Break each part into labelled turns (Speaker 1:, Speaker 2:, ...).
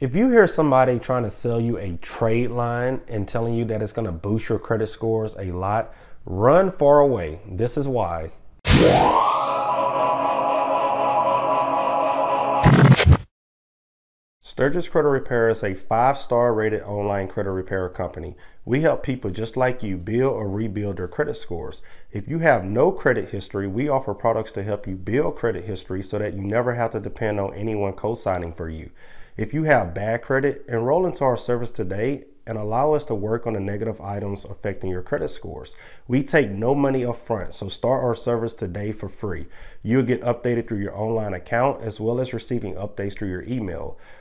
Speaker 1: If you hear somebody trying to sell you a trade line and telling you that it's going to boost your credit scores a lot, run far away. This is why. Stirgus Credit Repair is a five star rated online credit repair company. We help people just like you build or rebuild their credit scores. If you have no credit history, we offer products to help you build credit history so that you never have to depend on anyone co signing for you. If you have bad credit, enroll into our service today and allow us to work on the negative items affecting your credit scores. We take no money up front, so start our service today for free. You'll get updated through your online account as well as receiving updates through your email.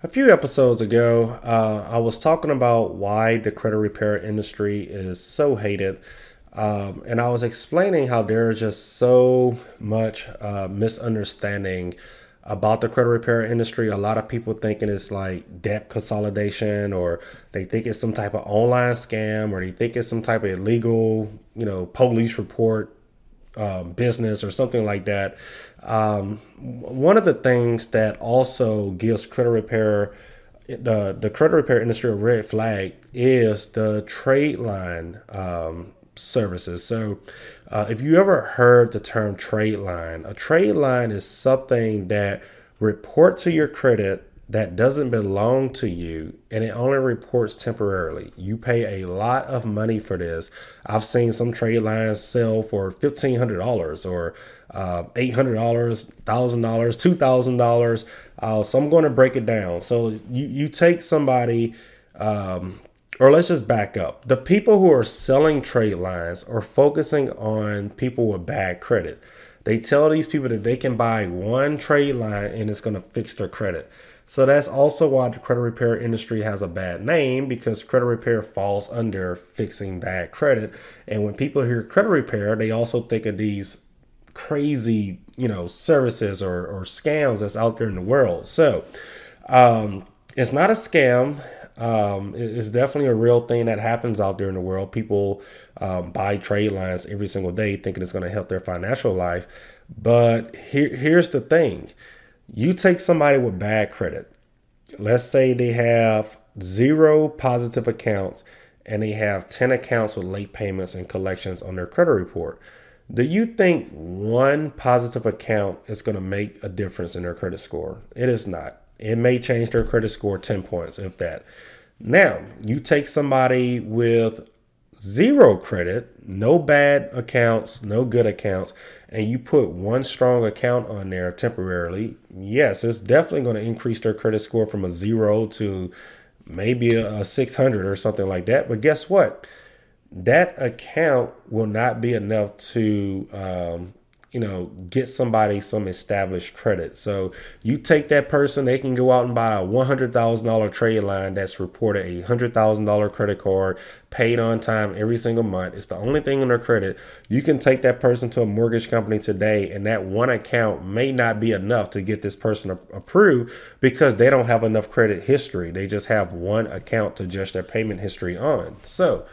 Speaker 1: A few episodes ago, uh, I was talking about why the credit repair industry is so hated. Um, and I was explaining how there's just so much uh, misunderstanding about the credit repair industry. A lot of people thinking it's like debt consolidation, or they think it's some type of online scam, or they think it's some type of illegal, you know, police report um, business or something like that. Um, one of the things that also gives credit repair the the credit repair industry a red flag is the trade line um, services. So, uh, if you ever heard the term trade line, a trade line is something that reports to your credit that doesn't belong to you and it only reports temporarily. You pay a lot of money for this. I've seen some trade lines sell for $1,500 or uh, $800, $1,000, $2,000. Uh, so I'm going to break it down. So you, you take somebody, um, or let's just back up. The people who are selling trade lines are focusing on people with bad credit. They tell these people that they can buy one trade line and it's going to fix their credit. So that's also why the credit repair industry has a bad name because credit repair falls under fixing bad credit. And when people hear credit repair, they also think of these crazy, you know, services or, or scams that's out there in the world. So um, it's not a scam. Um, it's definitely a real thing that happens out there in the world. People um, buy trade lines every single day thinking it's going to help their financial life. But here, here's the thing you take somebody with bad credit, let's say they have zero positive accounts and they have 10 accounts with late payments and collections on their credit report. Do you think one positive account is going to make a difference in their credit score? It is not. It may change their credit score 10 points, if that. Now, you take somebody with zero credit, no bad accounts, no good accounts, and you put one strong account on there temporarily, yes, it's definitely going to increase their credit score from a zero to maybe a, 600 or something like that. But guess what? That account will not be enough to um, you know, get somebody some established credit. So you take that person, they can go out and buy a $100,000 trade line that's reported a $100,000 credit card, paid on time every single month. It's the only thing on their credit. You can take that person to a mortgage company today, and that one account may not be enough to get this person approved because they don't have enough credit history. They just have one account to judge their payment history on. So,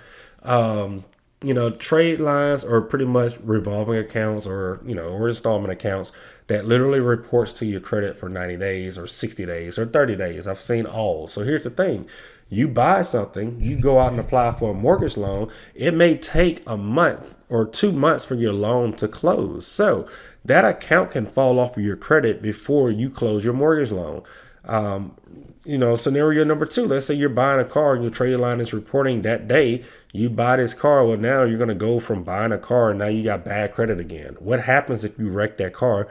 Speaker 1: um, you know, trade lines are pretty much revolving accounts or, you know, or installment accounts that literally reports to your credit for 90 days or 60 days or 30 days. I've seen all. So here's the thing. You buy something, you go out and apply for a mortgage loan. It may take a month or two months for your loan to close. So that account can fall off of your credit before you close your mortgage loan. Um, you know, scenario number two, let's say you're buying a car and your trade line is reporting that day you buy this car. Well, now you're going to go from buying a car and now you got bad credit again. What happens if you wreck that car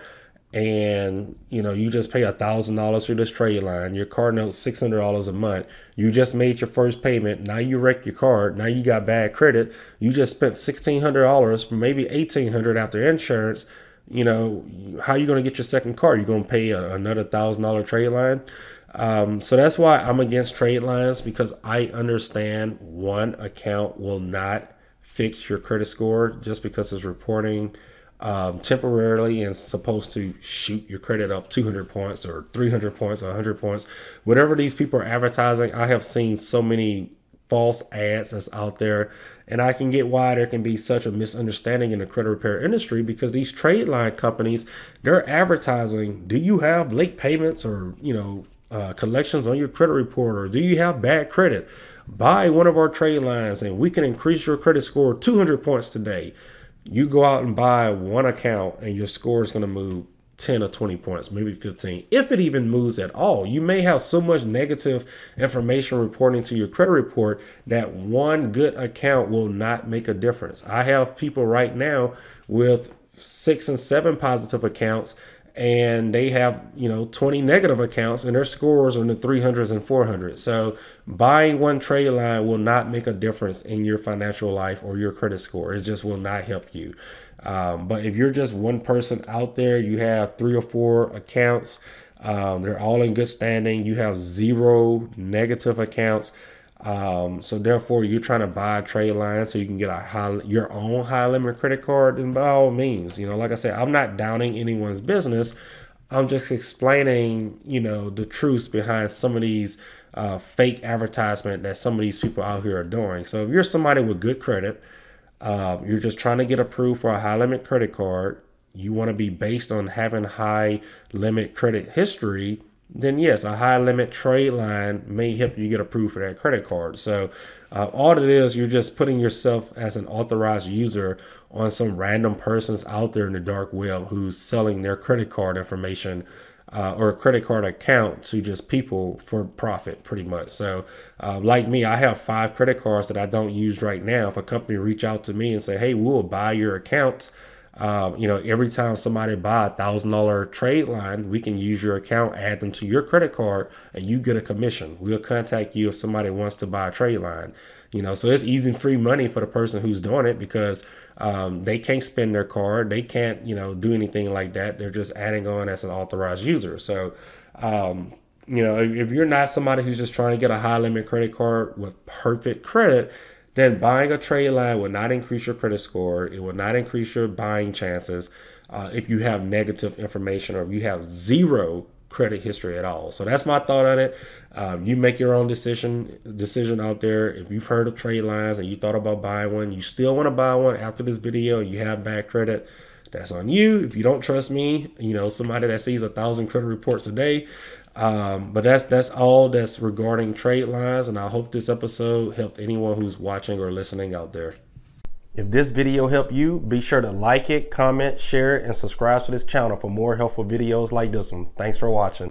Speaker 1: and you know you just pay a thousand dollars for this trade line? Your car note six hundred dollars a month. You just made your first payment. Now you wreck your car. Now you got bad credit. You just spent sixteen hundred dollars, maybe eighteen hundred after insurance. You know how you going to get your second car? You're going to pay a, another thousand dollar trade line. Um, so that's why I'm against trade lines because I understand one account will not fix your credit score just because it's reporting um, temporarily and supposed to shoot your credit up 200 points or 300 points or 100 points. Whatever these people are advertising, I have seen so many false ads that's out there. And I can get why there can be such a misunderstanding in the credit repair industry because these trade line companies, they're advertising, do you have late payments or, you know, uh, collections on your credit report or do you have bad credit? Buy one of our trade lines and we can increase your credit score 200 points today. You go out and buy one account and your score is going to move 10 or 20 points, maybe 15, if it even moves at all. You may have so much negative information reporting to your credit report that one good account will not make a difference. I have people right now with six and seven positive accounts and they have you know 20 negative accounts and their scores are in the 300s and 400s so buying one trade line will not make a difference in your financial life or your credit score it just will not help you um, but if you're just one person out there, you have three or four accounts, um, they're all in good standing. You have zero negative accounts. Um, so therefore, you're trying to buy a trade line so you can get a high, your own high limit credit card. And by all means, you know, like I said, I'm not downing anyone's business. I'm just explaining, you know, the truths behind some of these uh, fake advertisement that some of these people out here are doing. So if you're somebody with good credit, um, you're just trying to get approved for a high limit credit card, you want to be based on having high limit credit history, then yes, a high limit trade line may help you get approved for that credit card. So, uh, all it is, you're just putting yourself as an authorized user on some random persons out there in the dark web who's selling their credit card information uh, or a credit card account to just people for profit, pretty much. So, uh, like me, I have five credit cards that I don't use right now. If a company reach out to me and say, "Hey, we'll buy your account," um, you know, every time somebody buy a thousand dollar trade line, we can use your account, add them to your credit card, and you get a commission. We'll contact you if somebody wants to buy a trade line. You know, so it's easy free money for the person who's doing it because um, they can't spend their card, they can't, you know, do anything like that. They're just adding on as an authorized user. So, um, you know, if you're not somebody who's just trying to get a high limit credit card with perfect credit, then buying a trade line will not increase your credit score. It will not increase your buying chances uh, if you have negative information or if you have zero credit history at all. So that's my thought on it. Um, you make your own decision decision out there. If you've heard of trade lines and you thought about buying one, you still want to buy one after this video, you have bad credit. That's on you. If you don't trust me, you know somebody that sees a thousand credit reports a day. Um, but that's that's all that's regarding trade lines, and I hope this episode helped anyone who's watching or listening out there. If this video helped you, be sure to like it, comment, share it, and subscribe to this channel for more helpful videos like this one. Thanks for watching.